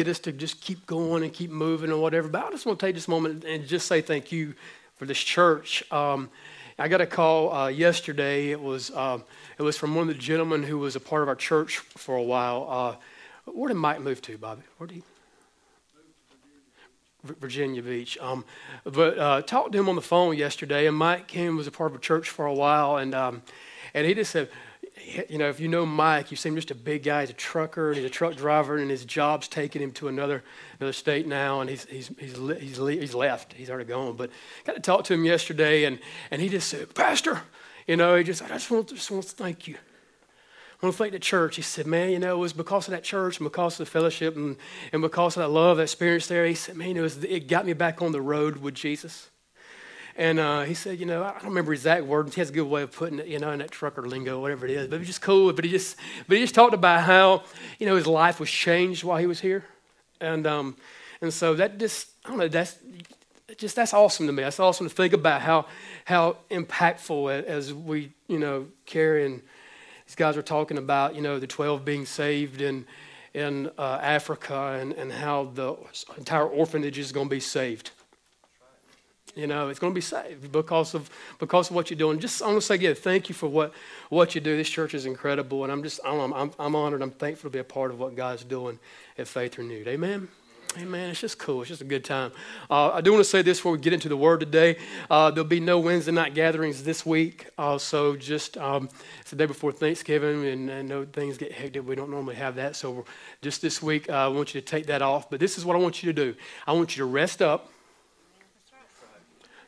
get us to just keep going and keep moving and whatever. But I just want to take this moment and just say thank you for this church. Um, I got a call uh, yesterday. It was um, it was from one of the gentlemen who was a part of our church for a while. Uh, where did Mike move to, Bobby? Where did he? Virginia Beach. Um, but uh, talked to him on the phone yesterday, and Mike came was a part of a church for a while, and um, and he just said, you know, if you know Mike, you see him just a big guy. He's a trucker, and he's a truck driver, and his job's taking him to another another state now, and he's he's he's he's, he's left. He's already gone. But got to talk to him yesterday, and and he just said, Pastor, you know, he just I just want just want to thank you. I want to thank the church. He said, man, you know, it was because of that church and because of the fellowship and, and because of that love, that experience there. He said, man, it, was, it got me back on the road with Jesus. And uh, he said, you know, I don't remember exact words. He has a good way of putting it, you know, in that trucker lingo, whatever it is. But it was just cool. But he just, but he just talked about how, you know, his life was changed while he was here, and um, and so that just, I don't know, that's just that's awesome to me. That's awesome to think about how how impactful as we, you know, carry and these guys were talking about, you know, the 12 being saved in, in uh, Africa and, and how the entire orphanage is going to be saved. You know, it's going to be saved because of because of what you're doing. Just I want to say again, thank you for what what you do. This church is incredible, and I'm just I'm I'm, I'm honored. I'm thankful to be a part of what God's doing at Faith Renewed. Amen. Hey man, it's just cool. It's just a good time. Uh, I do want to say this before we get into the word today. Uh, there'll be no Wednesday night gatherings this week. Uh, so just um, it's the day before Thanksgiving, and I know things get hectic. We don't normally have that. So just this week, uh, I want you to take that off. But this is what I want you to do. I want you to rest up.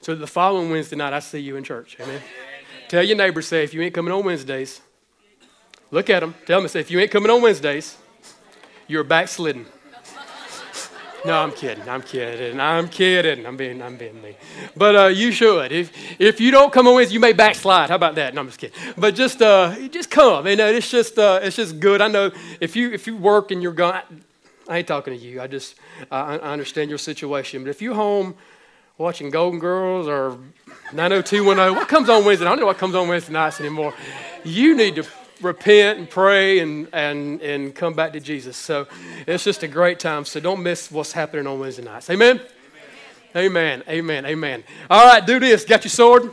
So the following Wednesday night, I see you in church. Amen. Tell your neighbor, say, if you ain't coming on Wednesdays, look at them. Tell them, say, if you ain't coming on Wednesdays, you're backslidden. No, I'm kidding. I'm kidding. I'm kidding. I'm being, I'm being me. But uh, you should. If if you don't come on with, you may backslide. How about that? No, I'm just kidding. But just uh, just come. You know, it's just uh, it's just good. I know if you if you work and you're gone, I ain't talking to you. I just I, I understand your situation. But if you're home watching Golden Girls or 90210, what comes on Wednesday? I don't know what comes on Wednesday nights anymore. You need to repent and pray and, and, and come back to Jesus. So it's just a great time. So don't miss what's happening on Wednesday nights. Amen? Amen. Amen. Amen. All right, do this. Got your sword?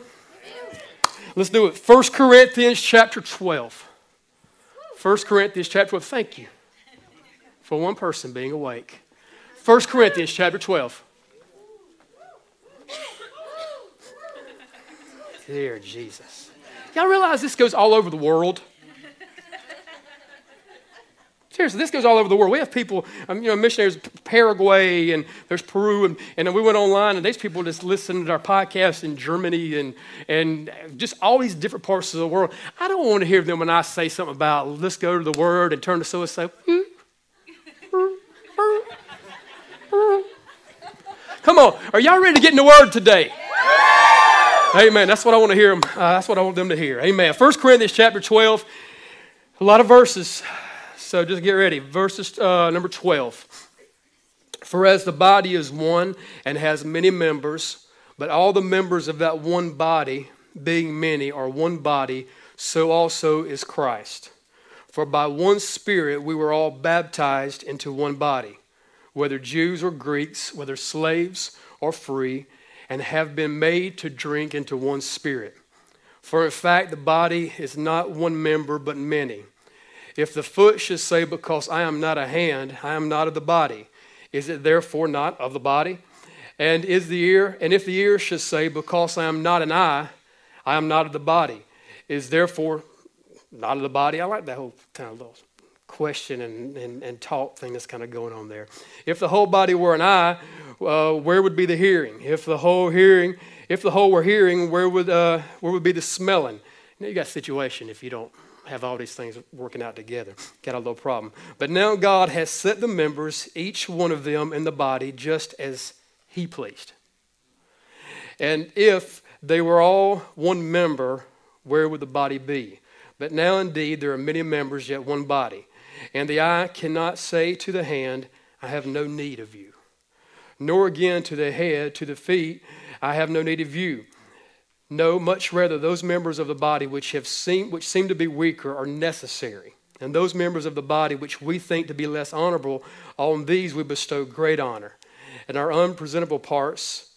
Let's do it. 1 Corinthians chapter 12. 1 Corinthians chapter 12. Thank you for one person being awake. 1 Corinthians chapter 12. Dear Jesus. Y'all realize this goes all over the world? Seriously, this goes all over the world. We have people, um, you know, missionaries, Paraguay, and there's Peru, and, and we went online, and these people just listen to our podcast in Germany and, and just all these different parts of the world. I don't want to hear them when I say something about let's go to the Word and turn to so and say, Come on, are y'all ready to get in the Word today? Amen. That's what I want to hear them. Uh, that's what I want them to hear. Amen. 1 Corinthians chapter 12, a lot of verses. So just get ready. Verses uh, number 12. For as the body is one and has many members, but all the members of that one body, being many, are one body, so also is Christ. For by one Spirit we were all baptized into one body, whether Jews or Greeks, whether slaves or free, and have been made to drink into one Spirit. For in fact, the body is not one member, but many. If the foot should say, Because I am not a hand, I am not of the body, is it therefore not of the body? And is the ear, and if the ear should say, Because I am not an eye, I am not of the body, is therefore not of the body? I like that whole kind of little question and, and, and talk thing that's kind of going on there. If the whole body were an eye, uh, where would be the hearing? If the whole hearing, if the whole were hearing, where would uh, where would be the smelling? You, know, you got a situation if you don't have all these things working out together. Got a little problem. But now God has set the members, each one of them in the body, just as He pleased. And if they were all one member, where would the body be? But now indeed there are many members, yet one body. And the eye cannot say to the hand, I have no need of you. Nor again to the head, to the feet, I have no need of you. No, much rather, those members of the body which have seem, which seem to be weaker are necessary. And those members of the body which we think to be less honorable, on these we bestow great honor. And our unpresentable parts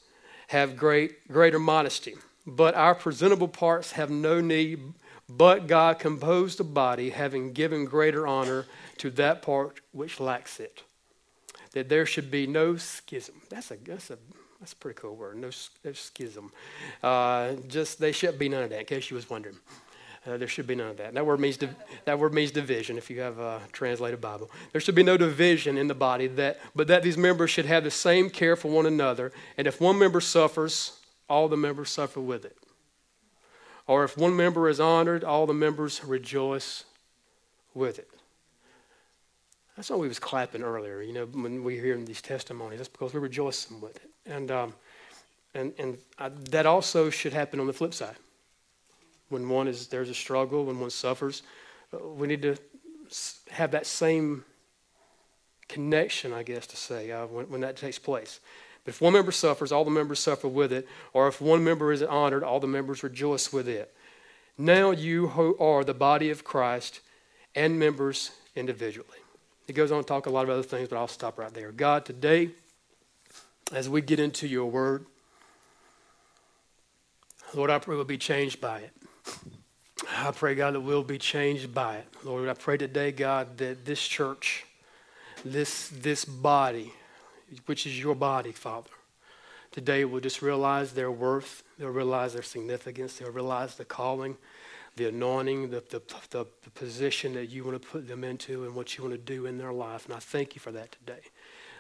have great, greater modesty. But our presentable parts have no need, but God composed the body, having given greater honor to that part which lacks it. That there should be no schism. That's a, that's a, that's a pretty cool word. No, no schism. Uh, just, they should be none of that, in case you was wondering. Uh, there should be none of that. That word means that word means division. If you have a translated Bible, there should be no division in the body. That but that these members should have the same care for one another. And if one member suffers, all the members suffer with it. Or if one member is honored, all the members rejoice with it. That's why we was clapping earlier. You know, when we hear these testimonies, that's because we're rejoicing with it. And um, and and I, that also should happen on the flip side when one is there's a struggle, when one suffers, uh, we need to have that same connection, I guess to say, uh, when, when that takes place. But if one member suffers, all the members suffer with it. Or if one member is honored, all the members rejoice with it. Now you who are the body of Christ and members individually. It goes on to talk a lot of other things, but I'll stop right there. God, today, as we get into your word, Lord, I pray we'll be changed by it. I pray, God, that we'll be changed by it. Lord, I pray today, God, that this church, this, this body, which is your body, Father, today will just realize their worth. They'll realize their significance. They'll realize the calling, the anointing, the, the, the, the position that you want to put them into and what you want to do in their life. And I thank you for that today.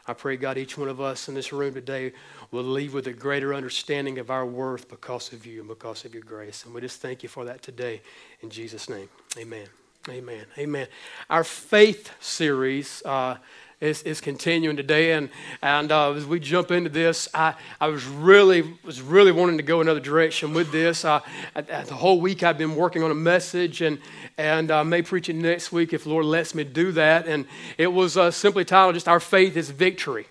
I pray, God, each one of us in this room today will leave with a greater understanding of our worth because of you and because of your grace. And we just thank you for that today. In Jesus' name, amen. Amen. Amen. Our faith series. Uh, is, is continuing today. And, and uh, as we jump into this, I, I was really was really wanting to go another direction with this. Uh, the whole week I've been working on a message, and and I uh, may preach it next week if Lord lets me do that. And it was uh, simply titled just "Our Faith is Victory."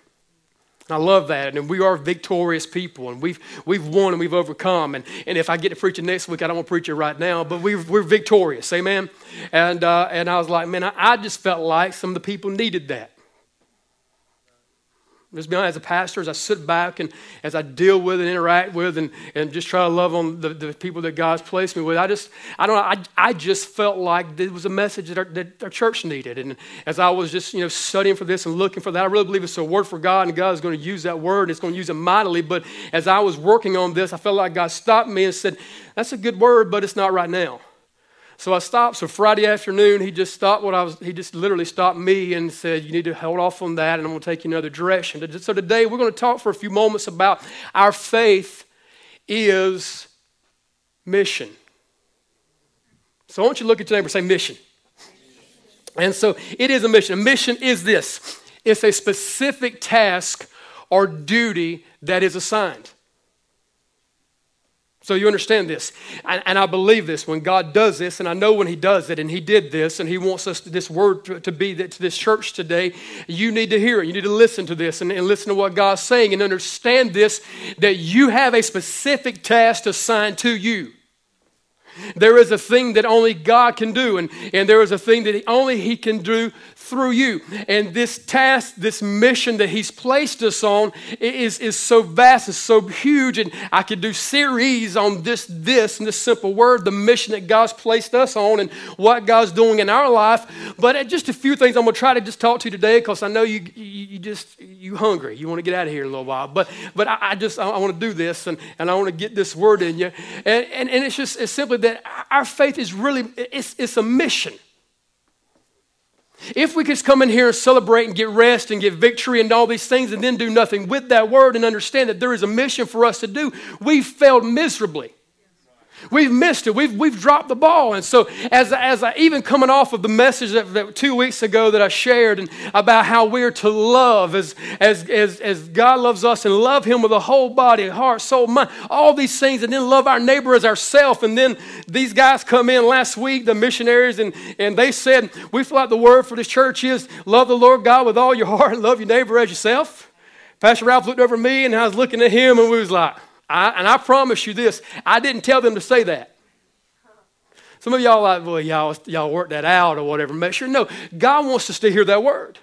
I love that. And we are victorious people, and we've, we've won and we've overcome. And, and if I get to preach it next week, I don't want to preach it right now, but we we're victorious. Amen? And, uh, and I was like, man, I, I just felt like some of the people needed that. Just be honest, as a pastor, as I sit back and as I deal with and interact with and, and just try to love on the, the people that God's placed me with, I just, I don't know, I, I just felt like it was a message that our, that our church needed. And as I was just, you know, studying for this and looking for that, I really believe it's a word for God and God is going to use that word and it's going to use it mightily. But as I was working on this, I felt like God stopped me and said, that's a good word, but it's not right now. So I stopped. So Friday afternoon, he just stopped what I was, he just literally stopped me and said, You need to hold off on that, and I'm going to take you another direction. So today, we're going to talk for a few moments about our faith is mission. So I want you to look at your neighbor and say, Mission. And so it is a mission. A mission is this it's a specific task or duty that is assigned. So you understand this. And, and, I believe this. When God does this, and I know when He does it, and He did this, and He wants us to, this word to, to be to this church today, you need to hear it. You need to listen to this and, and listen to what God's saying and understand this that you have a specific task assigned to you. There is a thing that only God can do, and, and there is a thing that only He can do through you. And this task, this mission that He's placed us on is, is so vast, it's so huge. And I could do series on this, this, and this simple word, the mission that God's placed us on and what God's doing in our life. But just a few things I'm going to try to just talk to you today because I know you, you, you, just, you hungry. You want to get out of here in a little while. But, but I, I just, I, I want to do this and, and I want to get this word in you. And, and, and it's just, it's simply that our faith is really, it's, it's a mission. If we could just come in here and celebrate and get rest and get victory and all these things and then do nothing with that word and understand that there is a mission for us to do, we've failed miserably. We've missed it. We've, we've dropped the ball. And so, as, as I even coming off of the message that, that two weeks ago that I shared and about how we're to love as, as, as, as God loves us and love Him with a whole body, heart, soul, mind, all these things, and then love our neighbor as ourself. And then these guys come in last week, the missionaries, and, and they said, We feel like the word for this church is love the Lord God with all your heart and love your neighbor as yourself. Pastor Ralph looked over me and I was looking at him and we was like, I, and I promise you this, I didn't tell them to say that. Some of y'all like, well, y'all, y'all work that out or whatever. Make sure. No, God wants us to hear that word.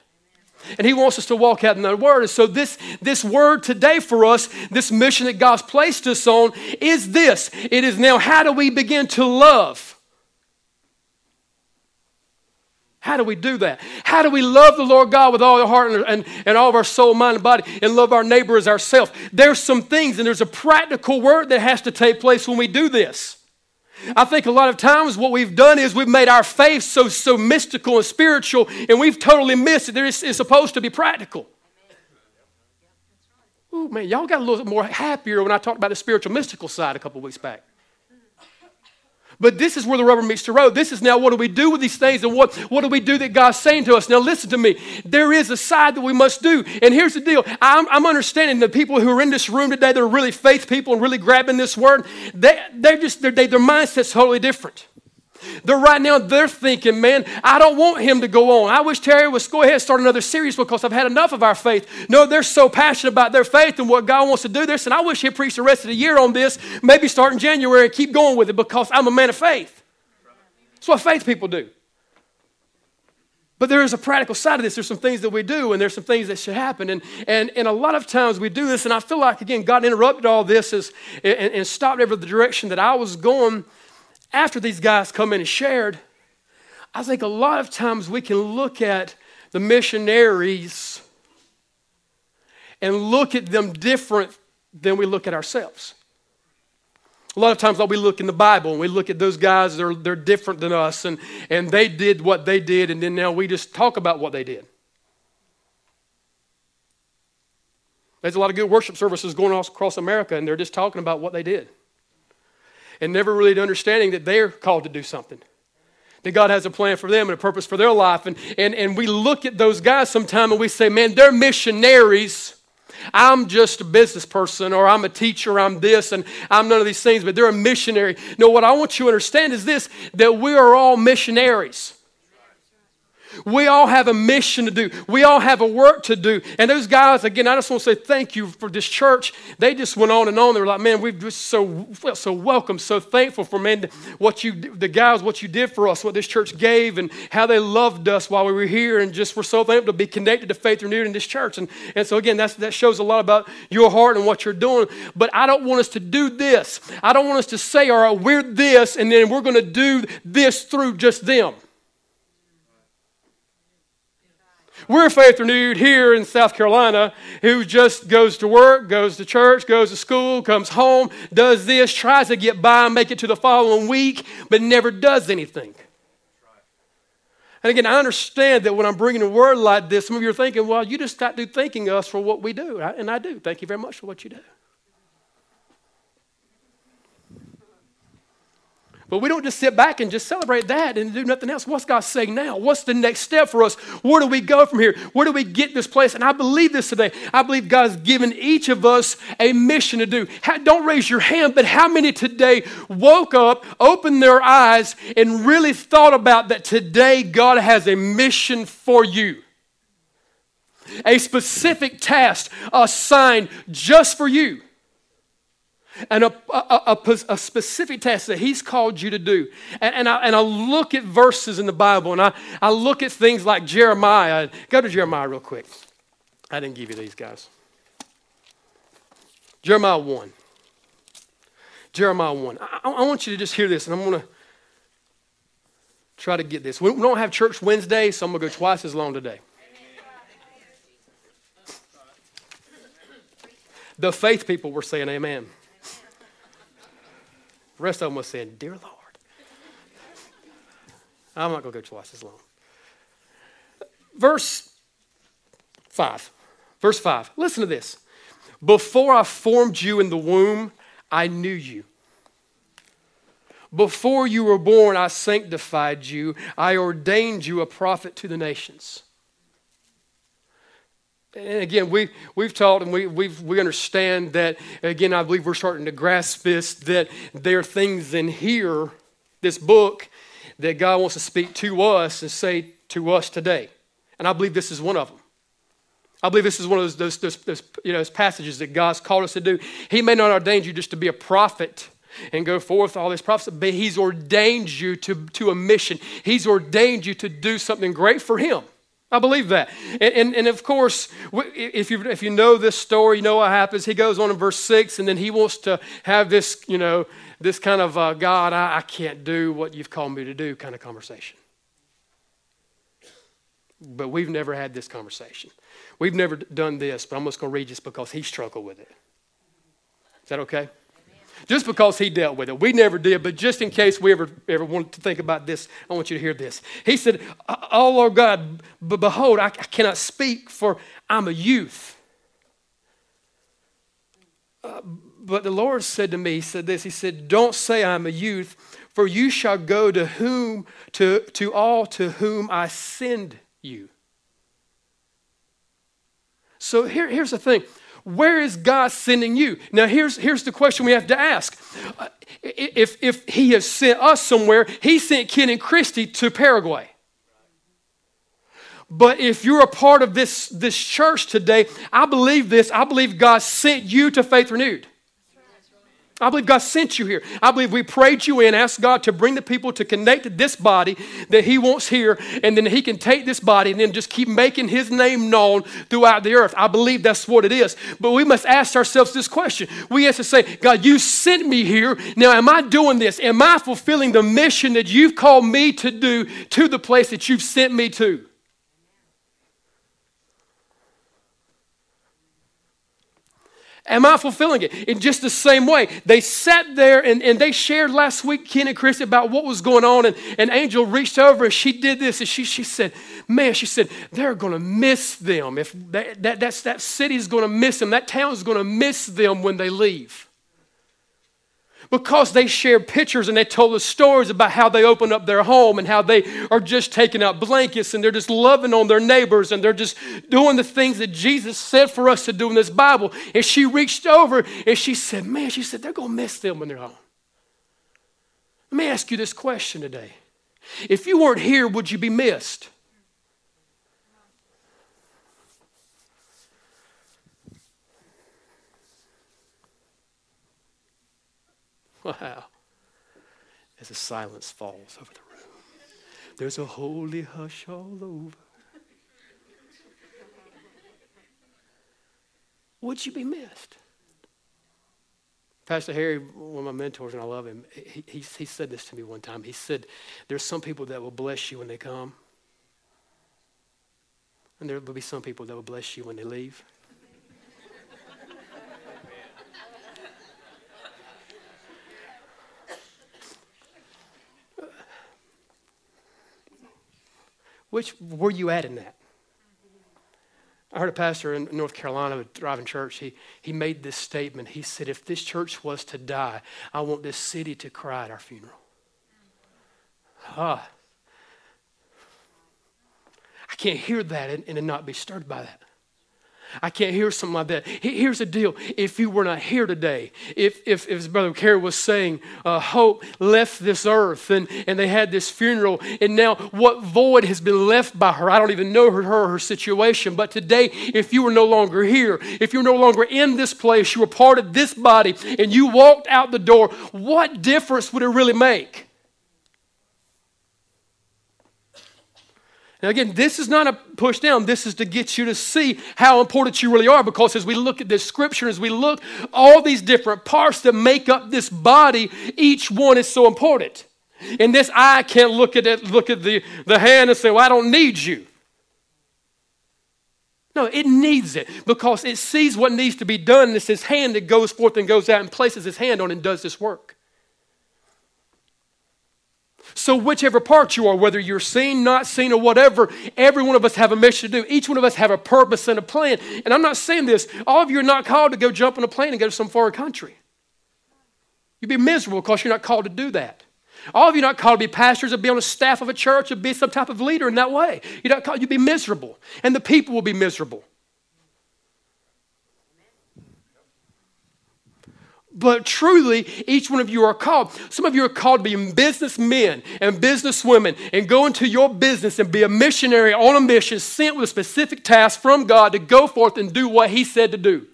And he wants us to walk out in that word. And so this, this word today for us, this mission that God's placed us on, is this. It is now how do we begin to love? How do we do that? How do we love the Lord God with all our heart and, and, and all of our soul, mind, and body and love our neighbor as ourselves? There's some things and there's a practical word that has to take place when we do this. I think a lot of times what we've done is we've made our faith so, so mystical and spiritual, and we've totally missed it. It's, it's supposed to be practical. Oh man, y'all got a little more happier when I talked about the spiritual mystical side a couple weeks back. But this is where the rubber meets the road. This is now what do we do with these things and what, what do we do that God's saying to us? Now, listen to me. There is a side that we must do. And here's the deal I'm, I'm understanding the people who are in this room today that are really faith people and really grabbing this word, they, they're just, they're, they, their mindset's totally different. They're right now, they're thinking, man, I don't want him to go on. I wish Terry would go ahead and start another series because I've had enough of our faith. No, they're so passionate about their faith and what God wants to do this, and I wish he'd preach the rest of the year on this, maybe start in January and keep going with it because I'm a man of faith. That's what faith people do. But there is a practical side of this. There's some things that we do, and there's some things that should happen. And, and, and a lot of times we do this, and I feel like, again, God interrupted all this as, and, and stopped every the direction that I was going after these guys come in and shared, I think a lot of times we can look at the missionaries and look at them different than we look at ourselves. A lot of times, like we look in the Bible and we look at those guys, they're, they're different than us, and, and they did what they did, and then now we just talk about what they did. There's a lot of good worship services going across America, and they're just talking about what they did and never really understanding that they're called to do something. That God has a plan for them and a purpose for their life. And, and, and we look at those guys sometime and we say, man, they're missionaries. I'm just a business person, or I'm a teacher, I'm this, and I'm none of these things, but they're a missionary. No, what I want you to understand is this that we are all missionaries. We all have a mission to do. We all have a work to do. And those guys, again, I just want to say thank you for this church. They just went on and on. They were like, man, we've just so felt so welcome, so thankful for man what you the guys, what you did for us, what this church gave, and how they loved us while we were here, and just we're so thankful to be connected to faith renewed in this church. And, and so again, that's that shows a lot about your heart and what you're doing. But I don't want us to do this. I don't want us to say, all right, we're this, and then we're going to do this through just them. We're Faith Renewed here in South Carolina who just goes to work, goes to church, goes to school, comes home, does this, tries to get by make it to the following week, but never does anything. And again, I understand that when I'm bringing a word like this, some of you are thinking, well, you just got to thanking us for what we do. And I do. Thank you very much for what you do. But we don't just sit back and just celebrate that and do nothing else. What's God saying now? What's the next step for us? Where do we go from here? Where do we get this place? And I believe this today. I believe God's given each of us a mission to do. don't raise your hand, but how many today woke up, opened their eyes, and really thought about that today God has a mission for you? A specific task assigned just for you and a, a, a, a, specific task that He's called you to do. And, and, I, and I look at verses in the Bible and I, I look at things like Jeremiah. Go to Jeremiah real quick. I didn't give you these guys. Jeremiah 1. Jeremiah 1. I, I want you to just hear this, and I'm going to try to get this. We don't have church Wednesday, so I'm going to go twice as long today. The faith people were saying amen. The rest of them was saying, Dear Lord. I'm not going to go twice as long. Verse 5. Verse 5. Listen to this. Before I formed you in the womb, I knew you. Before you were born, I sanctified you. I ordained you a prophet to the nations. And again, we, we've taught and we, we've, we understand that, again, I believe we're starting to grasp this, that there are things in here, this book, that God wants to speak to us and say to us today. And I believe this is one of them. I believe this is one of those, those, those, those, you know, those passages that God's called us to do. He may not ordain you just to be a prophet and go forth all this prophecy, but He's ordained you to, to a mission. He's ordained you to do something great for Him. I believe that. And, and, and, of course, if you, if you know this story, you know what happens. He goes on in verse 6, and then he wants to have this, you know, this kind of, uh, God, I, I can't do what you've called me to do kind of conversation. But we've never had this conversation. We've never done this, but I'm just going to read this because he struggled with it. Is that okay? Just because he dealt with it. We never did, but just in case we ever, ever want to think about this, I want you to hear this. He said, Oh Lord God, behold, I cannot speak, for I'm a youth. Uh, but the Lord said to me, He said this, He said, Don't say I'm a youth, for you shall go to whom, to, to all to whom I send you. So here, here's the thing where is God sending you? Now, here's, here's the question we have to ask. Uh, if, if He has sent us somewhere, He sent Ken and Christy to Paraguay. But if you're a part of this, this church today, I believe this. I believe God sent you to Faith Renewed. I believe God sent you here. I believe we prayed you in, asked God to bring the people to connect to this body that He wants here, and then He can take this body and then just keep making His name known throughout the earth. I believe that's what it is. But we must ask ourselves this question. We have to say, God, you sent me here. Now, am I doing this? Am I fulfilling the mission that you've called me to do to the place that you've sent me to? Am I fulfilling it? In just the same way, they sat there and, and they shared last week, Ken and Chris, about what was going on. And an angel reached over and she did this. And she, she said, Man, she said, they're going to miss them. If that, that, that's, that city's going to miss them, that town's going to miss them when they leave because they shared pictures and they told us stories about how they opened up their home and how they are just taking out blankets and they're just loving on their neighbors and they're just doing the things that Jesus said for us to do in this Bible. And she reached over and she said, Man, she said, they're going to miss them when they're home. Let me ask you this question today. If you weren't here, would you be missed? Wow. As a silence falls over the room, there's a holy hush all over. Would you be missed? Pastor Harry, one of my mentors, and I love him, he, he, he said this to me one time. He said, There's some people that will bless you when they come, and there will be some people that will bless you when they leave. Which, were you at in that? I heard a pastor in North Carolina, a driving church, he, he made this statement. He said, If this church was to die, I want this city to cry at our funeral. Ah. I can't hear that and, and not be stirred by that. I can't hear something like that. Here's the deal. If you were not here today, if, if, if brother Kerry was saying, uh, Hope left this earth and, and they had this funeral, and now what void has been left by her? I don't even know her, her, her situation. But today, if you were no longer here, if you're no longer in this place, you were part of this body, and you walked out the door, what difference would it really make? Now, again, this is not a push down. This is to get you to see how important you really are because as we look at this scripture, as we look all these different parts that make up this body, each one is so important. And this eye can't look at it, look at the, the hand and say, Well, I don't need you. No, it needs it because it sees what needs to be done. And it's his hand that goes forth and goes out and places his hand on and does this work. So, whichever part you are, whether you're seen, not seen, or whatever, every one of us have a mission to do. Each one of us have a purpose and a plan. And I'm not saying this, all of you are not called to go jump on a plane and go to some foreign country. You'd be miserable because you're not called to do that. All of you are not called to be pastors or be on a staff of a church or be some type of leader in that way. You're not called, you'd be miserable. And the people will be miserable. But truly, each one of you are called. Some of you are called to be businessmen and businesswomen and go into your business and be a missionary on a mission sent with a specific task from God to go forth and do what He said to do.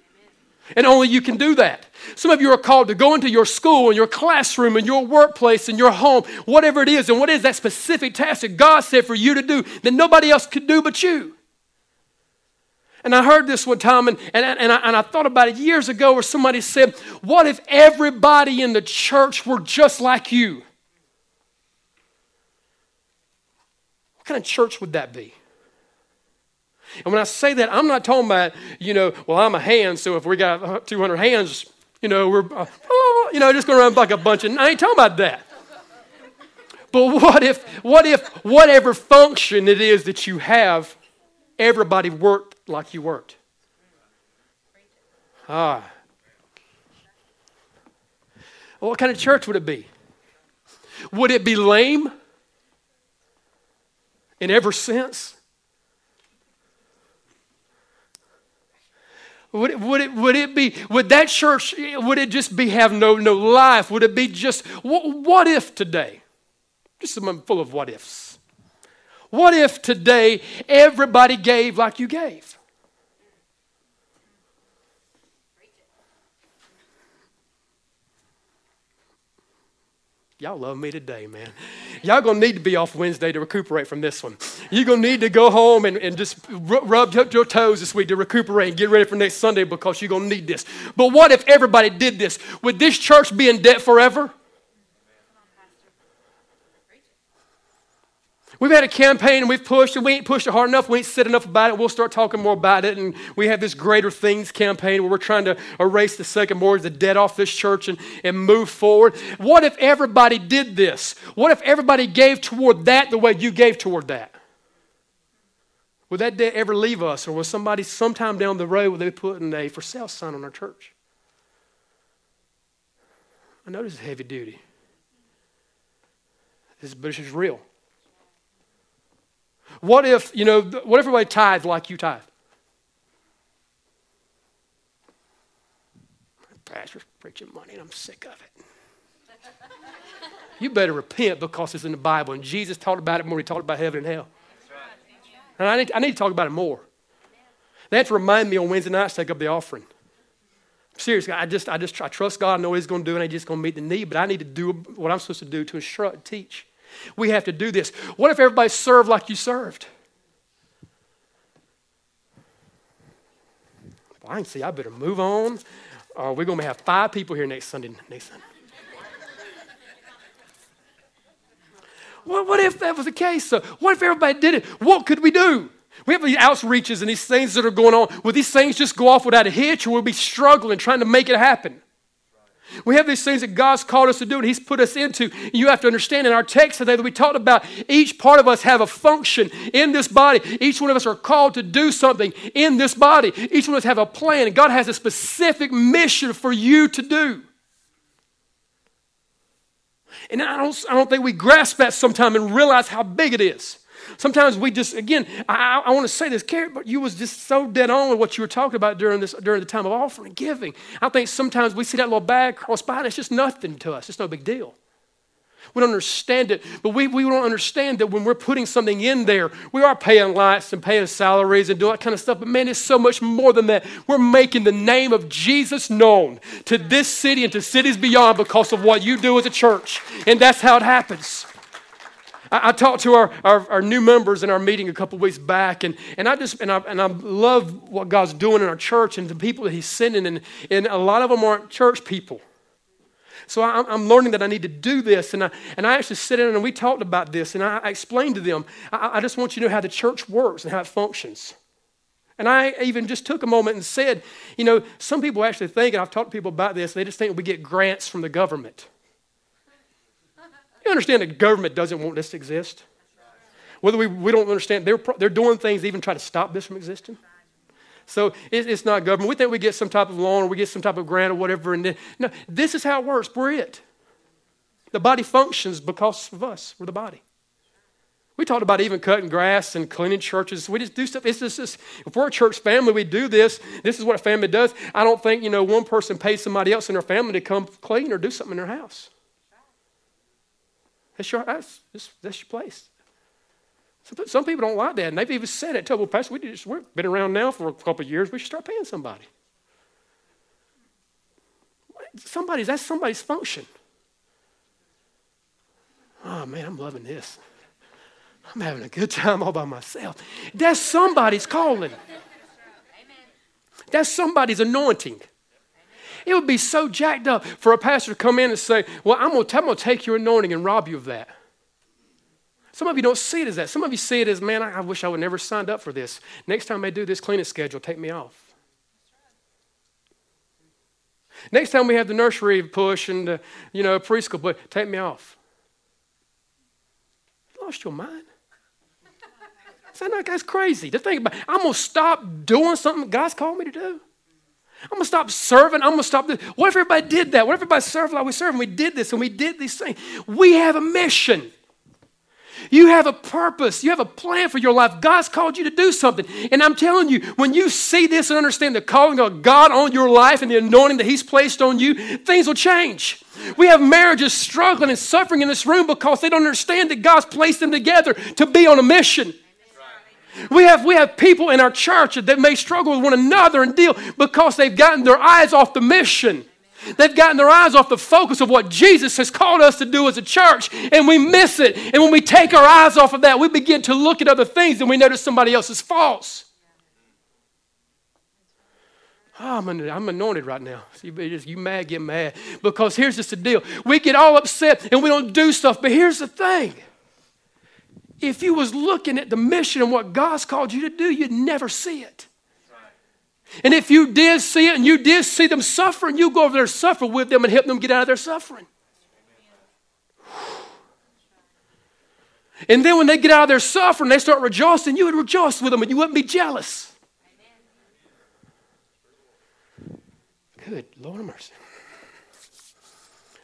And only you can do that. Some of you are called to go into your school and your classroom and your workplace and your home, whatever it is. And what is that specific task that God said for you to do that nobody else could do but you? And I heard this one time, and, and, and, I, and I thought about it years ago where somebody said, What if everybody in the church were just like you? What kind of church would that be? And when I say that, I'm not talking about, you know, well, I'm a hand, so if we got 200 hands, you know, we're, uh, you know, just going around like a bunch of, I ain't talking about that. But what if, what if whatever function it is that you have, everybody worked like you worked? Ah. Well, what kind of church would it be? Would it be lame in every sense? Would it, would it, would it be, would that church, would it just be have no, no life? Would it be just, what, what if today? Just I'm full of what ifs. What if today everybody gave like you gave? Y'all love me today, man. Y'all gonna need to be off Wednesday to recuperate from this one. You're gonna need to go home and, and just rub your toes this week to recuperate and get ready for next Sunday because you're gonna need this. But what if everybody did this? Would this church be in debt forever? We've had a campaign and we've pushed, and we ain't pushed it hard enough. We ain't said enough about it. We'll start talking more about it. And we have this Greater Things campaign where we're trying to erase the second mortgage, the debt off this church, and, and move forward. What if everybody did this? What if everybody gave toward that the way you gave toward that? Would that debt ever leave us? Or will somebody sometime down the road will they put a for sale sign on our church? I know this is heavy duty. This, but is real. What if, you know, what if everybody tithed like you tithe? Pastor's preaching money and I'm sick of it. you better repent because it's in the Bible. And Jesus talked about it more. He talked about heaven and hell. And I need, I need to talk about it more. They have to remind me on Wednesday nights to take up the offering. Seriously, I just, I just I trust God. I know what He's going to do, and He's just going to meet the need. But I need to do what I'm supposed to do to instruct, teach. We have to do this. What if everybody served like you served? Well, I can see I better move on, or we're going to have five people here next Sunday. Next Sunday. well, what if that was the case? So what if everybody did it? What could we do? We have these outreaches and these things that are going on. Will these things just go off without a hitch, or will we be struggling trying to make it happen? We have these things that God's called us to do and He's put us into. You have to understand in our text today that we talked about each part of us have a function in this body. Each one of us are called to do something in this body. Each one of us have a plan, and God has a specific mission for you to do. And I don't, I don't think we grasp that sometimes and realize how big it is. Sometimes we just, again, I, I want to say this, Carrie, but you was just so dead on with what you were talking about during this during the time of offering and giving. I think sometimes we see that little bag cross by and it's just nothing to us. It's no big deal. We don't understand it, but we, we don't understand that when we're putting something in there, we are paying lights and paying salaries and doing that kind of stuff. But man, it's so much more than that. We're making the name of Jesus known to this city and to cities beyond because of what you do as a church. And that's how it happens. I, I talked to our, our, our, new members in our meeting a couple weeks back, and, and I just and I, and I love what God's doing in our church and the people that He's sending, and, and a lot of them aren't church people. So I, I'm learning that I need to do this, and I, and I actually sit in and we talked about this, and I, I explained to them, I, I just want you to know how the church works and how it functions. And I even just took a moment and said, you know, some people actually think, and I've talked to people about this, they just think we get grants from the government. You understand that government doesn't want this to exist? Whether we, we don't understand, they're, they're doing things to even try to stop this from existing. So it, it's not government. We think we get some type of loan or we get some type of grant or whatever. And then, no, this is how it works. We're it. The body functions because of us. We're the body. We talked about even cutting grass and cleaning churches. We just do stuff. It's just, it's, if we're a church family, we do this. This is what a family does. I don't think, you know, one person pays somebody else in their family to come clean or do something in their house. That's your, that's, that's your place. Some, some people don't like that, and they've even said it. Tell, well, Pastor, we just, we've been around now for a couple of years. We should start paying somebody. somebody's, that's somebody's function. Oh man, I'm loving this. I'm having a good time all by myself. That's somebody's calling. That's somebody's anointing. It would be so jacked up for a pastor to come in and say, Well, I'm going to take your anointing and rob you of that. Some of you don't see it as that. Some of you see it as, Man, I, I wish I would never signed up for this. Next time they do this cleaning schedule, take me off. Next time we have the nursery push and the, you know preschool push, take me off. You lost your mind. Sound like that's crazy to think about. I'm gonna stop doing something God's called me to do. I'm gonna stop serving. I'm gonna stop this. What if everybody did that? What if everybody served like we serve and we did this and we did these things? We have a mission. You have a purpose. You have a plan for your life. God's called you to do something. And I'm telling you, when you see this and understand the calling of God on your life and the anointing that He's placed on you, things will change. We have marriages struggling and suffering in this room because they don't understand that God's placed them together to be on a mission. We have, we have people in our church that may struggle with one another and deal because they've gotten their eyes off the mission. They've gotten their eyes off the focus of what Jesus has called us to do as a church, and we miss it. And when we take our eyes off of that, we begin to look at other things and we notice somebody else's faults. Oh, I'm, I'm anointed right now. You, you mad, get mad. Because here's just the deal. We get all upset and we don't do stuff, but here's the thing. If you was looking at the mission and what God's called you to do, you'd never see it. And if you did see it and you did see them suffering, you go over there suffer with them and help them get out of their suffering. And then when they get out of their suffering, they start rejoicing, you would rejoice with them and you wouldn't be jealous. Good Lord of mercy.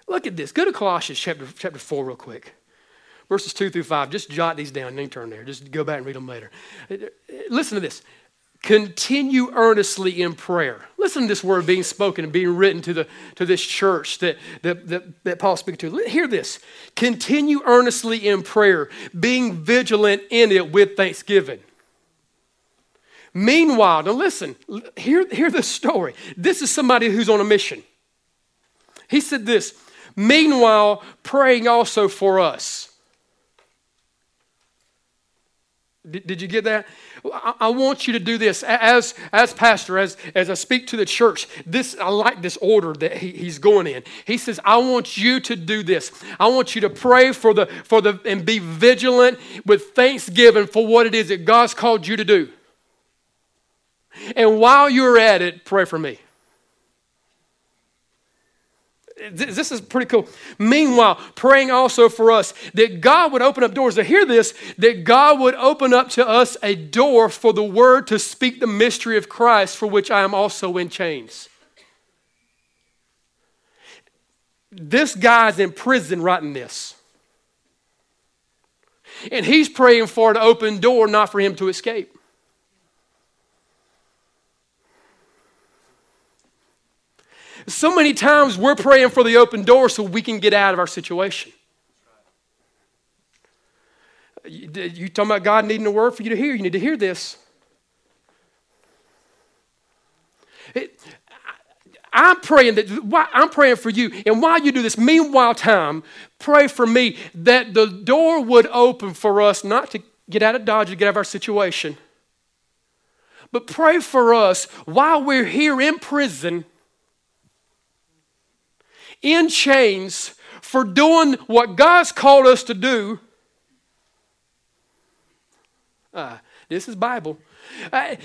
Look at this. Go to Colossians chapter, chapter 4 real quick. Verses 2 through 5. Just jot these down. Don't turn there. Just go back and read them later. Uh, uh, listen to this. Continue earnestly in prayer. Listen to this word being spoken and being written to, the, to this church that, that, that, that Paul's speaking to. Hear this. Continue earnestly in prayer, being vigilant in it with thanksgiving. Meanwhile, now listen, hear, hear the story. This is somebody who's on a mission. He said this Meanwhile, praying also for us Did, did you get that? I, I, want you to do this as, as pastor, as, as I speak to the church. This I like this order that he, he's going in. He says, I want you to do this. I want you to pray for the for the and be vigilant with thanksgiving for what it is that God's called you to do. And while you're at it, pray for me. This is pretty cool. Meanwhile, praying also for us that God would open up doors. To hear this, that God would open up to us a door for the word to speak the mystery of Christ, for which I am also in chains. This guy's in prison writing this. And he's praying for an open door, not for him to escape. So many times we're praying for the open door so we can get out of our situation. You, talking about God needing a word for you to hear? You need to hear this. It, I'm praying that I'm praying for you, and while you do this, meanwhile time, pray for me that the door would open for us not to get out of Dodge, to get out of our situation, but pray for us while we're here in prison in chains for doing what God's called us to do. Uh, this is Bible. Uh,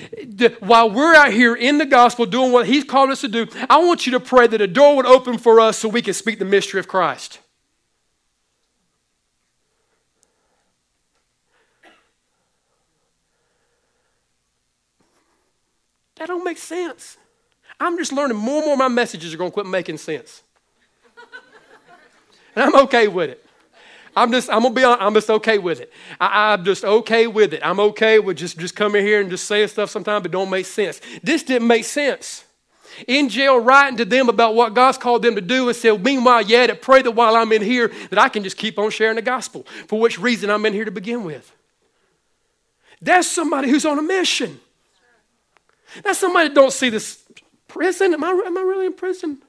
while we're out here in the gospel doing what He's called us to do, I want you to pray that a door would open for us so we can speak the mystery of Christ. That don't make sense. I'm just learning more and more my messages are going to quit making sense. And I'm okay with it. I'm just, I'm gonna be honest, I'm just okay with it. I, am just okay with it. I'm okay with just, just coming here and just saying stuff sometimes it don't make sense. This didn't make sense. In jail, writing to them about what God's called them to do, and said, Meanwhile, yet, yeah, pray that while I'm in here, that I can just keep on sharing the gospel, for which reason I'm in here to begin with. That's somebody who's on a mission. That's somebody that don't see this prison. Am I, am I really in prison?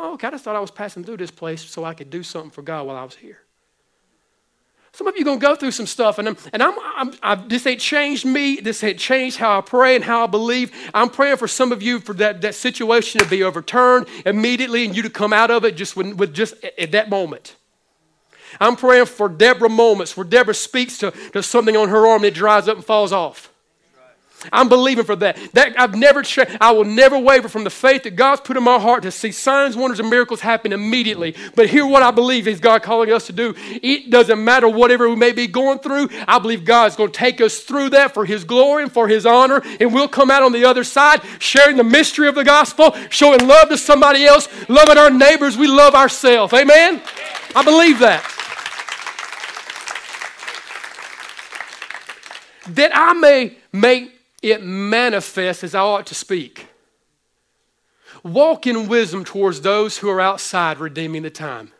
Oh, okay, I just thought I was passing through this place so I could do something for God while I was here. Some of you are going to go through some stuff, and, I'm, and I'm, I'm, I'm, this ain't changed me. This ain't changed how I pray and how I believe. I'm praying for some of you for that, that situation to be overturned immediately and you to come out of it just with, with just at that moment. I'm praying for Deborah moments where Deborah speaks to, to something on her arm that dries up and falls off. I'm believing for that. That I've never I will never waver from the faith that God's put in my heart to see signs, wonders, and miracles happen immediately. But here what I believe is God calling us to do. It doesn't matter whatever we may be going through. I believe God's going to take us through that for his glory and for his honor. And we'll come out on the other side sharing the mystery of the gospel, showing love to somebody else, loving our neighbors. We love ourselves. Amen. I believe that. That I may make it manifests as I ought to speak. Walk in wisdom towards those who are outside, redeeming the time.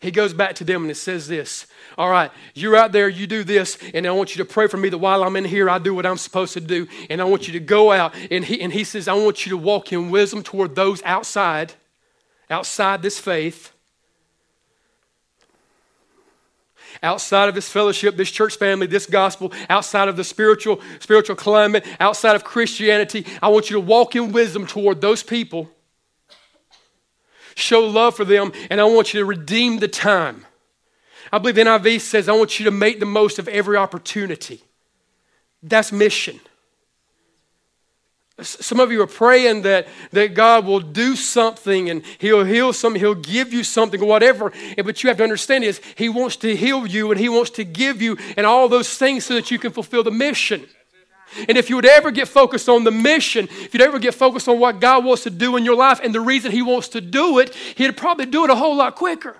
He goes back to them and it says this All right, you're out there, you do this, and I want you to pray for me that while I'm in here, I do what I'm supposed to do. And I want you to go out. And he, and he says, I want you to walk in wisdom toward those outside, outside this faith outside of this fellowship, this church family, this gospel, outside of the spiritual, spiritual climate, outside of Christianity. I want you to walk in wisdom toward those people, show love for them, and I want you to redeem the time. I believe the NIV says, I want you to make the most of every opportunity. That's mission. Some of you are praying that, that God will do something and He'll heal something, He'll give you something, or whatever. But you have to understand is He wants to heal you and He wants to give you and all those things so that you can fulfill the mission. And if you would ever get focused on the mission, if you'd ever get focused on what God wants to do in your life and the reason He wants to do it, He'd probably do it a whole lot quicker.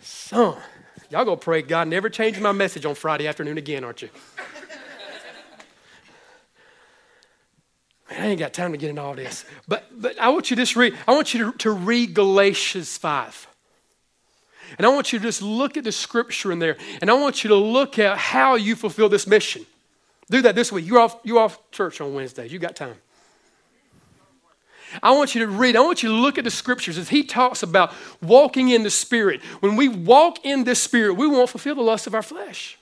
Son. Y'all gonna pray God never change my message on Friday afternoon again, aren't you? Man, I ain't got time to get into all this. But, but I want you to just read, I want you to, to read Galatians 5. And I want you to just look at the scripture in there. And I want you to look at how you fulfill this mission. Do that this week. You're off, you're off church on Wednesday. You got time. I want you to read, I want you to look at the scriptures as he talks about walking in the Spirit. When we walk in the Spirit, we won't fulfill the lust of our flesh.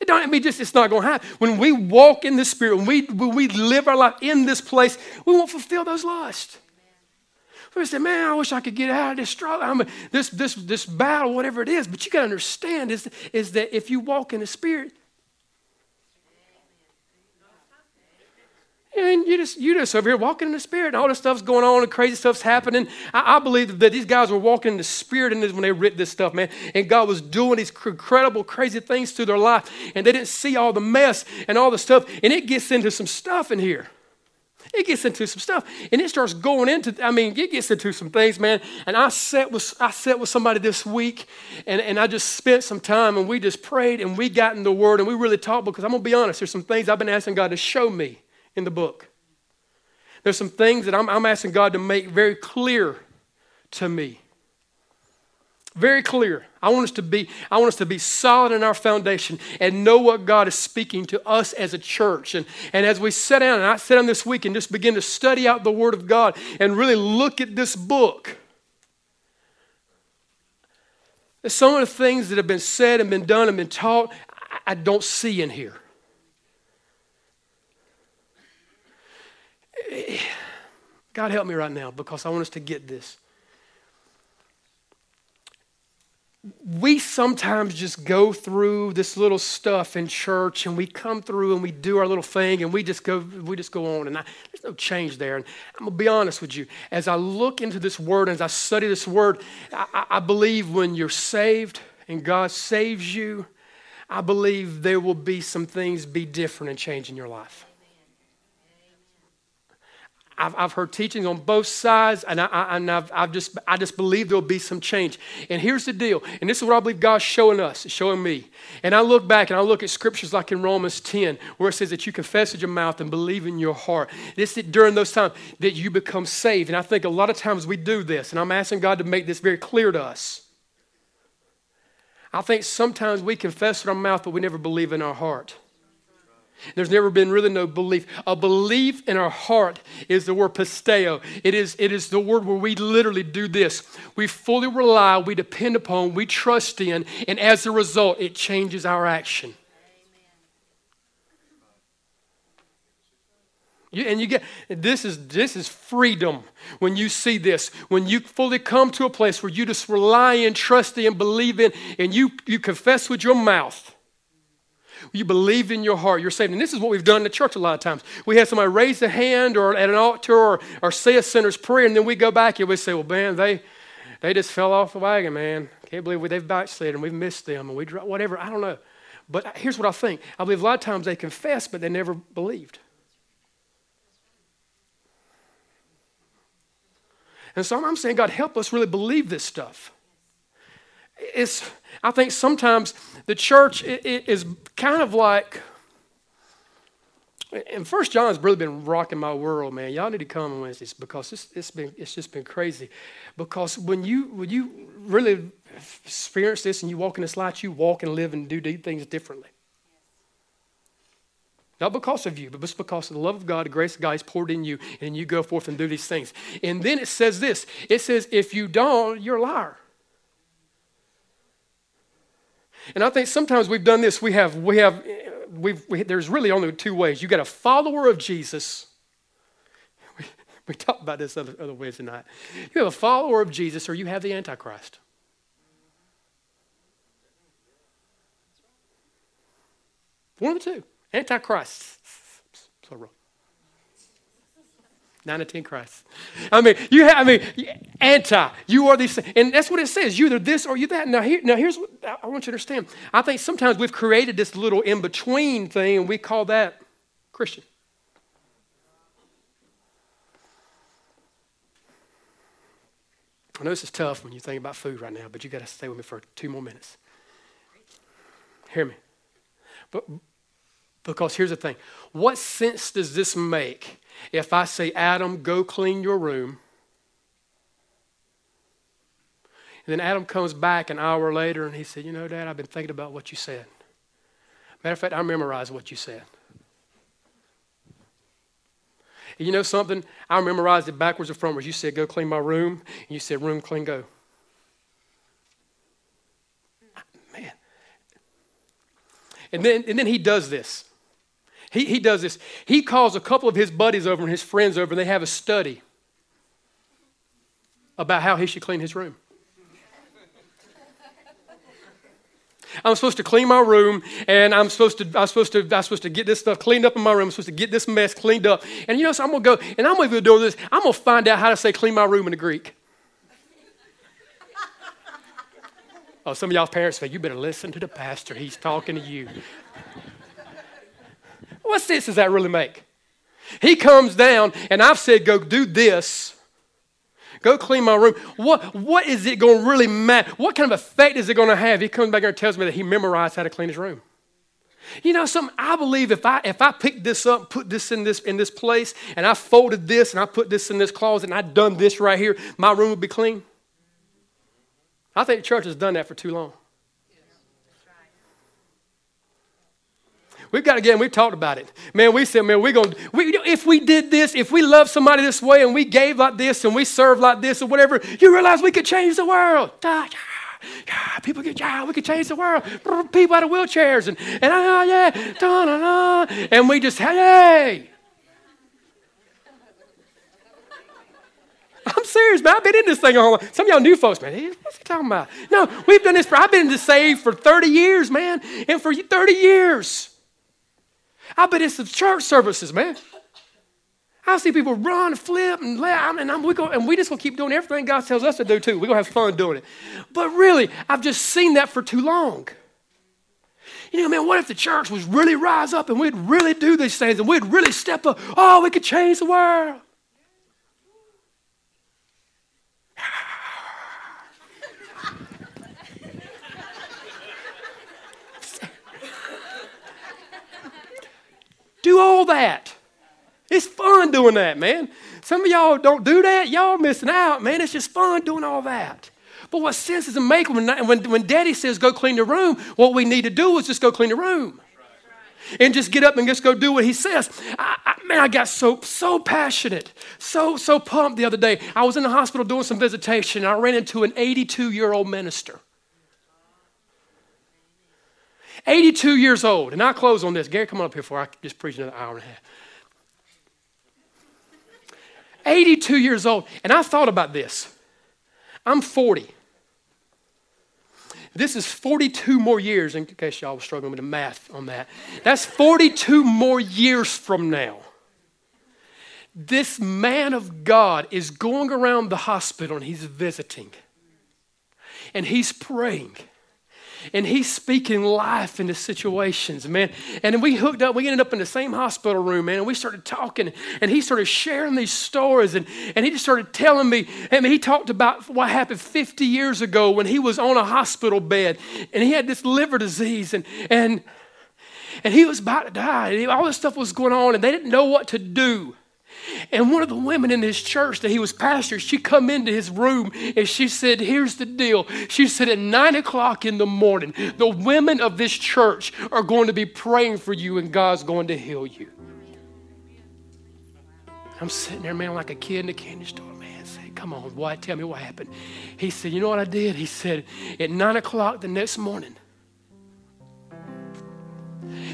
It don't mean just it's not going to happen. When we walk in the Spirit, when we, when we live our life in this place, we won't fulfill those lusts. We say, man, I wish I could get out of this struggle, I mean, this, this, this battle, whatever it is. But you got to understand is, is that if you walk in the Spirit, And you just you just over here walking in the spirit, and all this stuff's going on, and crazy stuff's happening. I, I believe that these guys were walking in the spirit in this, when they writ this stuff, man. And God was doing these incredible, crazy things through their life, and they didn't see all the mess and all the stuff. And it gets into some stuff in here. It gets into some stuff, and it starts going into. I mean, it gets into some things, man. And I sat with I sat with somebody this week, and, and I just spent some time, and we just prayed, and we got in the Word, and we really talked because I'm gonna be honest. There's some things I've been asking God to show me in the book. There's some things that I'm, I'm asking God to make very clear to me. Very clear. I want us to be, I want us to be solid in our foundation and know what God is speaking to us as a church. And, and as we sit down, and I sit down this week and just begin to study out the Word of God and really look at this book. Some of the things that have been said and been done and been taught, I, I don't see in here. God help me right now because I want us to get this. We sometimes just go through this little stuff in church and we come through and we do our little thing and we just go we just go on and I, there's no change there. And I'm gonna be honest with you. As I look into this word as I study this word, I, I believe when you're saved and God saves you, I believe there will be some things be different and change in your life. I've, I've heard teaching on both sides, and, I, and I've, I've just, I just believe there'll be some change. And here's the deal, and this is what I believe God's showing us, showing me. And I look back and I look at scriptures like in Romans 10, where it says that you confess with your mouth and believe in your heart. This is during those times that you become saved. And I think a lot of times we do this, and I'm asking God to make this very clear to us. I think sometimes we confess with our mouth, but we never believe in our heart. There's never been really no belief. A belief in our heart is the word pisteo. It is, it is the word where we literally do this. We fully rely, we depend upon, we trust in, and as a result, it changes our action. You, and you get this is this is freedom when you see this when you fully come to a place where you just rely and trust in believe in and you you confess with your mouth you believe in your heart, you're saved. And this is what we've done in the church a lot of times. We have somebody raise a hand or at an altar or, or say a sinner's prayer, and then we go back and we say, well, man, they, they just fell off the wagon, man. Can't believe we, they've backslid and we've missed them and we dropped whatever. I don't know. But here's what I think. I believe a lot of times they confess, but they never believed. And so I'm saying, God, help us really believe this stuff. It's, I think sometimes the church is kind of like, and First John has really been rocking my world, man. Y'all need to come on Wednesdays because it's, it's been it's just been crazy. Because when you when you really experience this and you walk in this light, you walk and live and do things differently. Not because of you, but just because of the love of God, the grace of God is poured in you, and you go forth and do these things. And then it says this it says, if you don't, you're a liar. And I think sometimes we've done this. We have, we have, we've, we, there's really only two ways. You got a follower of Jesus. We, we talked about this other, other ways tonight. You have a follower of Jesus, or you have the Antichrist. One of the two. Antichrist. Plural. Nine to ten Christ. I mean, you have, I mean, anti. You are these, and that's what it says. You either this or you that. Now, here, now here's what I want you to understand. I think sometimes we've created this little in between thing, and we call that Christian. I know this is tough when you think about food right now, but you got to stay with me for two more minutes. Hear me. But because here's the thing what sense does this make if I say, Adam, go clean your room? And then Adam comes back an hour later and he said, You know, Dad, I've been thinking about what you said. Matter of fact, I memorized what you said. And you know something? I memorized it backwards and frontwards. You said, Go clean my room. And you said, Room clean, go. Man. And then, and then he does this. He, he does this. He calls a couple of his buddies over and his friends over, and they have a study about how he should clean his room. I'm supposed to clean my room, and I'm supposed to I'm supposed to I'm supposed to get this stuff cleaned up in my room. I'm supposed to get this mess cleaned up. And you know, so I'm gonna go and I'm gonna do this. I'm gonna find out how to say clean my room in the Greek. oh, some of y'all parents say you better listen to the pastor. He's talking to you. What sense does that really make? He comes down, and I've said, Go do this. Go clean my room. What, what is it going to really matter? What kind of effect is it going to have? He comes back here and tells me that he memorized how to clean his room. You know something? I believe if I if I picked this up, put this in this in this place, and I folded this and I put this in this closet and I done this right here, my room would be clean. I think the church has done that for too long. We've got again, we've talked about it. Man, we said, man, we're going to, we, if we did this, if we love somebody this way and we gave like this and we served like this or whatever, you realize we could change the world. Ah, yeah. Yeah, People get, yeah, we could change the world. People out of wheelchairs and, and oh, yeah, da, da, da. and we just, hey. I'm serious, man. I've been in this thing a whole lot. Some of y'all new folks, man, what's he talking about? No, we've done this for, I've been in this save for 30 years, man. And for 30 years, I bet it's the church services, man. I see people run, flip, and laugh, and, I'm, we go, and we just gonna keep doing everything God tells us to do too. We're gonna have fun doing it. But really, I've just seen that for too long. You know, man, what if the church was really rise up and we'd really do these things and we'd really step up? Oh, we could change the world. Do all that. It's fun doing that, man. Some of y'all don't do that. Y'all missing out, man. It's just fun doing all that. But what sense does it make when, when, when daddy says go clean the room? What we need to do is just go clean the room. and just get up and just go do what he says. I, I, man, I got so so passionate, so so pumped the other day. I was in the hospital doing some visitation, and I ran into an 82 year old minister. 82 years old, and I close on this. Gary, come on up here for I just preach another hour and a half. 82 years old, and I thought about this. I'm 40. This is 42 more years, in case y'all were struggling with the math on that. That's 42 more years from now. This man of God is going around the hospital and he's visiting. And he's praying and he's speaking life into situations, man. And we hooked up, we ended up in the same hospital room, man, and we started talking, and he started sharing these stories, and, and he just started telling me, mean, he talked about what happened 50 years ago when he was on a hospital bed, and he had this liver disease, and, and, and he was about to die, and all this stuff was going on, and they didn't know what to do. And one of the women in his church that he was pastor, she come into his room and she said, Here's the deal. She said, At nine o'clock in the morning, the women of this church are going to be praying for you and God's going to heal you. I'm sitting there, man, like a kid in a candy store, man, say, Come on, what? Tell me what happened. He said, You know what I did? He said, At nine o'clock the next morning,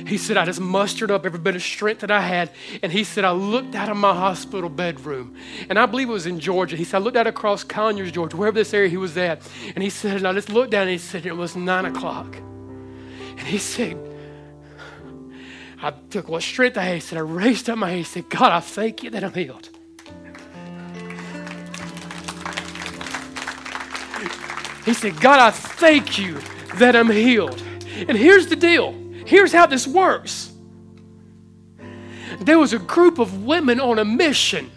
he said, I just mustered up every bit of strength that I had. And he said, I looked out of my hospital bedroom. And I believe it was in Georgia. He said, I looked out across Conyers, Georgia, wherever this area he was at. And he said, and I just looked down and he said, it was nine o'clock. And he said, I took what strength I had. He said, I raised up my hand. He said, God, I thank you that I'm healed. He said, God, I thank you that I'm healed. And here's the deal Here's how this works there was a group of women on a mission,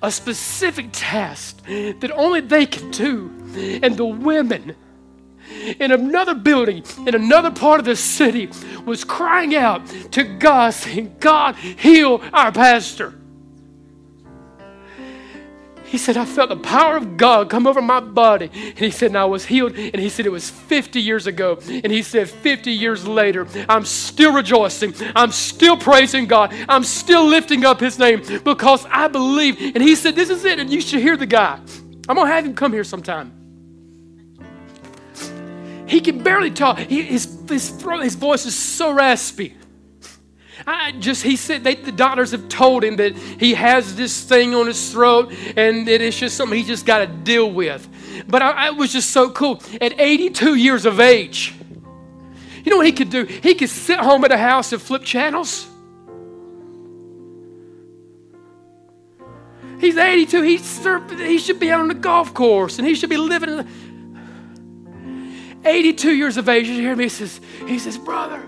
a specific task that only they could do. And the women in another building in another part of the city was crying out to God, saying, God, heal our pastor. He said, I felt the power of God come over my body. And he said, and I was healed. And he said, it was 50 years ago. And he said, 50 years later, I'm still rejoicing. I'm still praising God. I'm still lifting up his name because I believe. And he said, this is it. And you should hear the guy. I'm going to have him come here sometime. He can barely talk. He, his, his, throat, his voice is so raspy. I just, he said, they, the doctors have told him that he has this thing on his throat and that it's just something he just got to deal with. But I, I was just so cool. At 82 years of age, you know what he could do? He could sit home at a house and flip channels. He's 82. He's, he should be out on the golf course and he should be living in the, 82 years of age. You hear me? He says, he says, brother,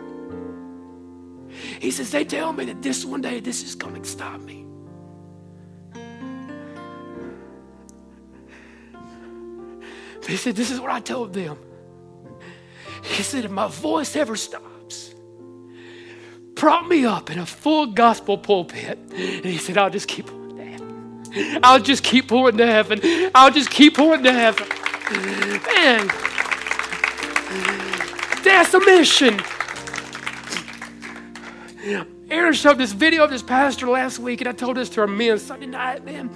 he says, They tell me that this one day this is going to stop me. He said, This is what I told them. He said, If my voice ever stops, prop me up in a full gospel pulpit. And he said, I'll just keep pouring to heaven. I'll just keep pouring to heaven. I'll just keep pouring to heaven. Man, that's a mission. Aaron showed this video of this pastor last week, and I told this to our men Sunday night, man.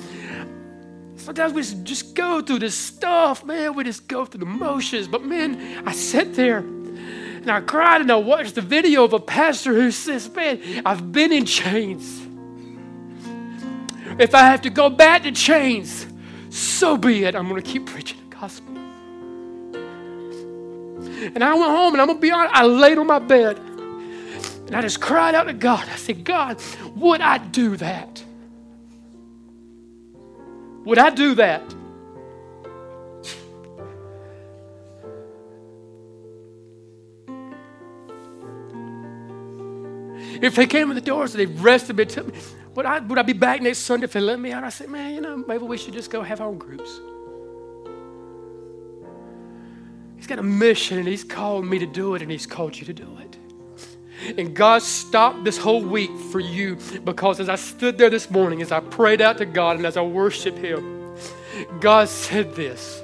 Sometimes we just go through this stuff, man. We just go through the motions. But man, I sat there and I cried and I watched the video of a pastor who says, Man, I've been in chains. If I have to go back to chains, so be it. I'm going to keep preaching the gospel. And I went home and I'm going to be honest, I laid on my bed. And I just cried out to God. I said, God, would I do that? Would I do that? If they came in the doors and they rested me, took me, would I, would I be back next Sunday if they let me out? I said, man, you know, maybe we should just go have our own groups. He's got a mission and he's called me to do it and he's called you to do it. And God stopped this whole week for you because as I stood there this morning, as I prayed out to God and as I worshiped Him, God said this.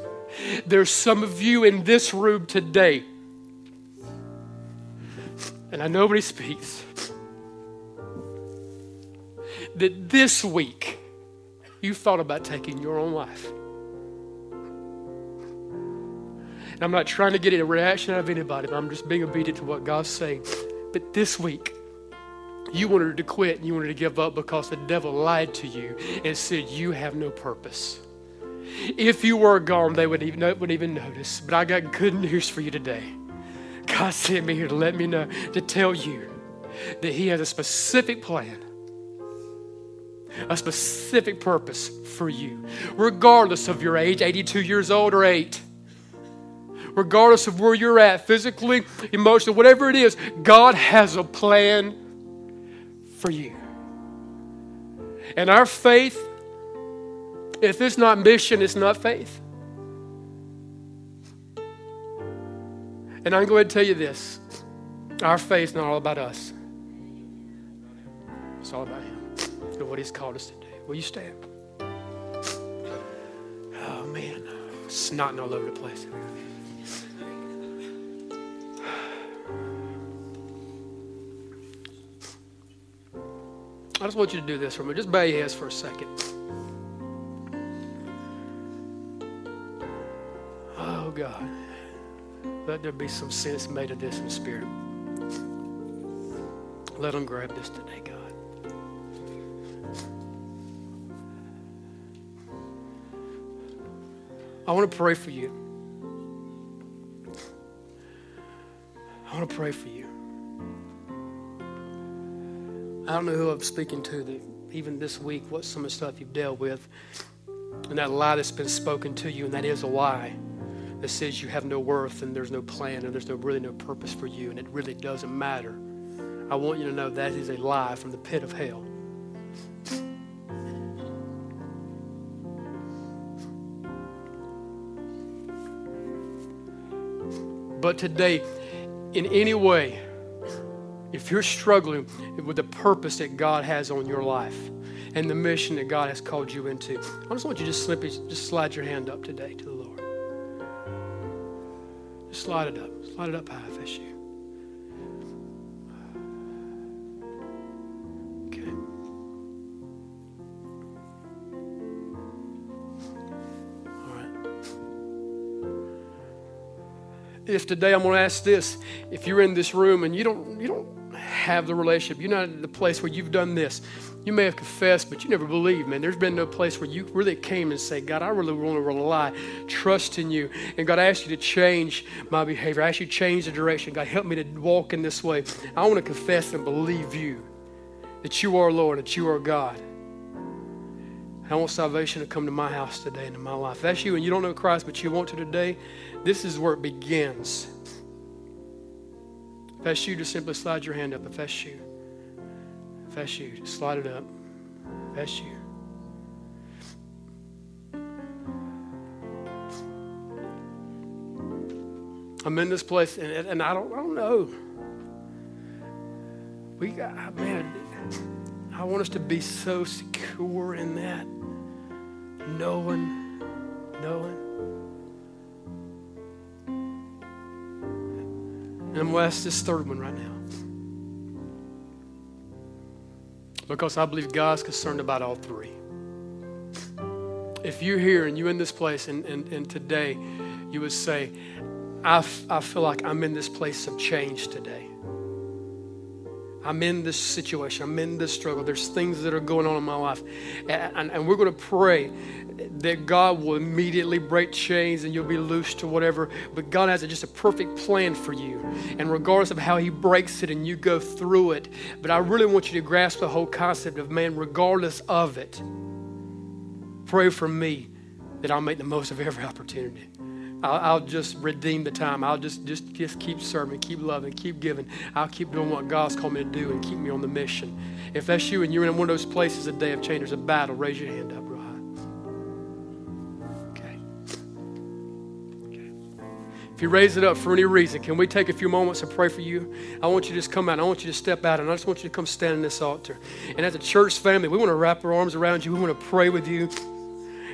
There's some of you in this room today and I know nobody speaks, that this week you thought about taking your own life. And I'm not trying to get a reaction out of anybody, but I'm just being obedient to what God's saying. But this week, you wanted to quit and you wanted to give up because the devil lied to you and said you have no purpose. If you were gone, they would even, would even notice. But I got good news for you today. God sent me here to let me know, to tell you that He has a specific plan, a specific purpose for you, regardless of your age 82 years old or 8. Regardless of where you're at, physically, emotionally, whatever it is, God has a plan for you. And our faith, if it's not mission, it's not faith. And I'm going to tell you this our faith is not all about us, it's all about Him and what He's called us to do. Will you stand? Oh, man. Snotting all over the place. I just want you to do this for me. Just bow your heads for a second. Oh, God. Let there be some sense made of this in Spirit. Let them grab this today, God. I want to pray for you. I want to pray for you. I don't know who I'm speaking to that even this week, what some of the stuff you've dealt with, and that lie that's been spoken to you, and that is a lie that says you have no worth and there's no plan and there's no really no purpose for you and it really doesn't matter. I want you to know that is a lie from the pit of hell. But today, in any way, if you're struggling with the purpose that God has on your life and the mission that God has called you into, I just want you to just simply just slide your hand up today to the Lord. Just slide it up. Slide it up high if you. Okay. All right. If today I'm going to ask this, if you're in this room and you don't you don't have the relationship. You're not at the place where you've done this. You may have confessed, but you never believed, man. There's been no place where you really came and say, God, I really want to rely, trust in you. And God, I ask you to change my behavior. I ask you to change the direction. God, help me to walk in this way. I want to confess and believe you that you are Lord, that you are God. I want salvation to come to my house today and in my life. If that's you and you don't know Christ, but you want to today, this is where it begins. If that's you, just simply slide your hand up. If that's you, if that's you, just slide it up. If that's you. I'm in this place, and, and I don't, I don't know. We got, ah, man, I want us to be so secure in that, knowing, knowing. And I'm going to ask this third one right now. Because I believe God's concerned about all three. If you're here and you're in this place and, and, and today you would say, I, f- I feel like I'm in this place of change today. I'm in this situation. I'm in this struggle. There's things that are going on in my life. And, and, and we're going to pray that God will immediately break chains and you'll be loose to whatever. But God has just a perfect plan for you. And regardless of how He breaks it and you go through it, but I really want you to grasp the whole concept of man, regardless of it, pray for me that I'll make the most of every opportunity. I'll, I'll, just redeem the time. I'll just, just, just keep serving, keep loving, keep giving. I'll keep doing what God's called me to do and keep me on the mission. If that's you and you're in one of those places, a day of change, there's a battle, raise your hand up. If you raise it up for any reason, can we take a few moments and pray for you? I want you to just come out. I want you to step out, and I just want you to come stand in this altar. And as a church family, we want to wrap our arms around you. We want to pray with you.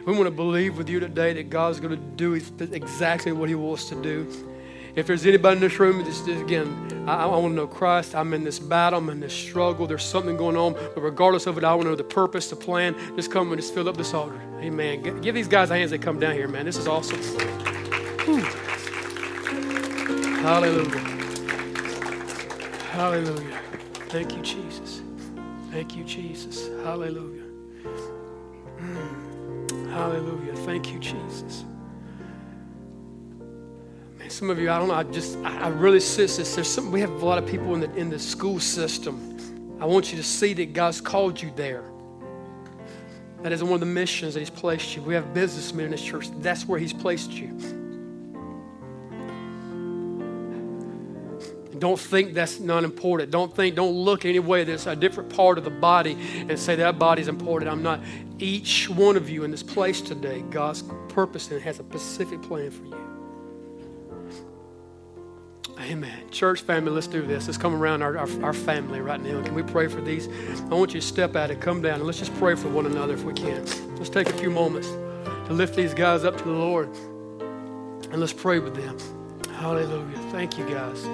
We want to believe with you today that God's going to do exactly what He wants to do. If there's anybody in this room, just again, I, I want to know Christ. I'm in this battle. I'm in this struggle. There's something going on. But regardless of it, I want to know the purpose, the plan. Just come and just fill up this altar. Amen. Give these guys a hands they come down here, man. This is awesome. Hallelujah. Hallelujah. Thank you, Jesus. Thank you, Jesus. Hallelujah. Mm. Hallelujah. Thank you, Jesus. Man, some of you, I don't know, I just, I, I really sense this. There's some, we have a lot of people in the, in the school system. I want you to see that God's called you there. That is one of the missions that He's placed you. We have businessmen in this church. That's where He's placed you. Don't think that's not important. Don't think, don't look any way that's a different part of the body and say that body's important. I'm not. Each one of you in this place today, God's purpose and has a specific plan for you. Amen. Church family, let's do this. Let's come around our, our, our, family right now. Can we pray for these? I want you to step out and come down and let's just pray for one another if we can. Let's take a few moments to lift these guys up to the Lord and let's pray with them. Hallelujah. Thank you, guys.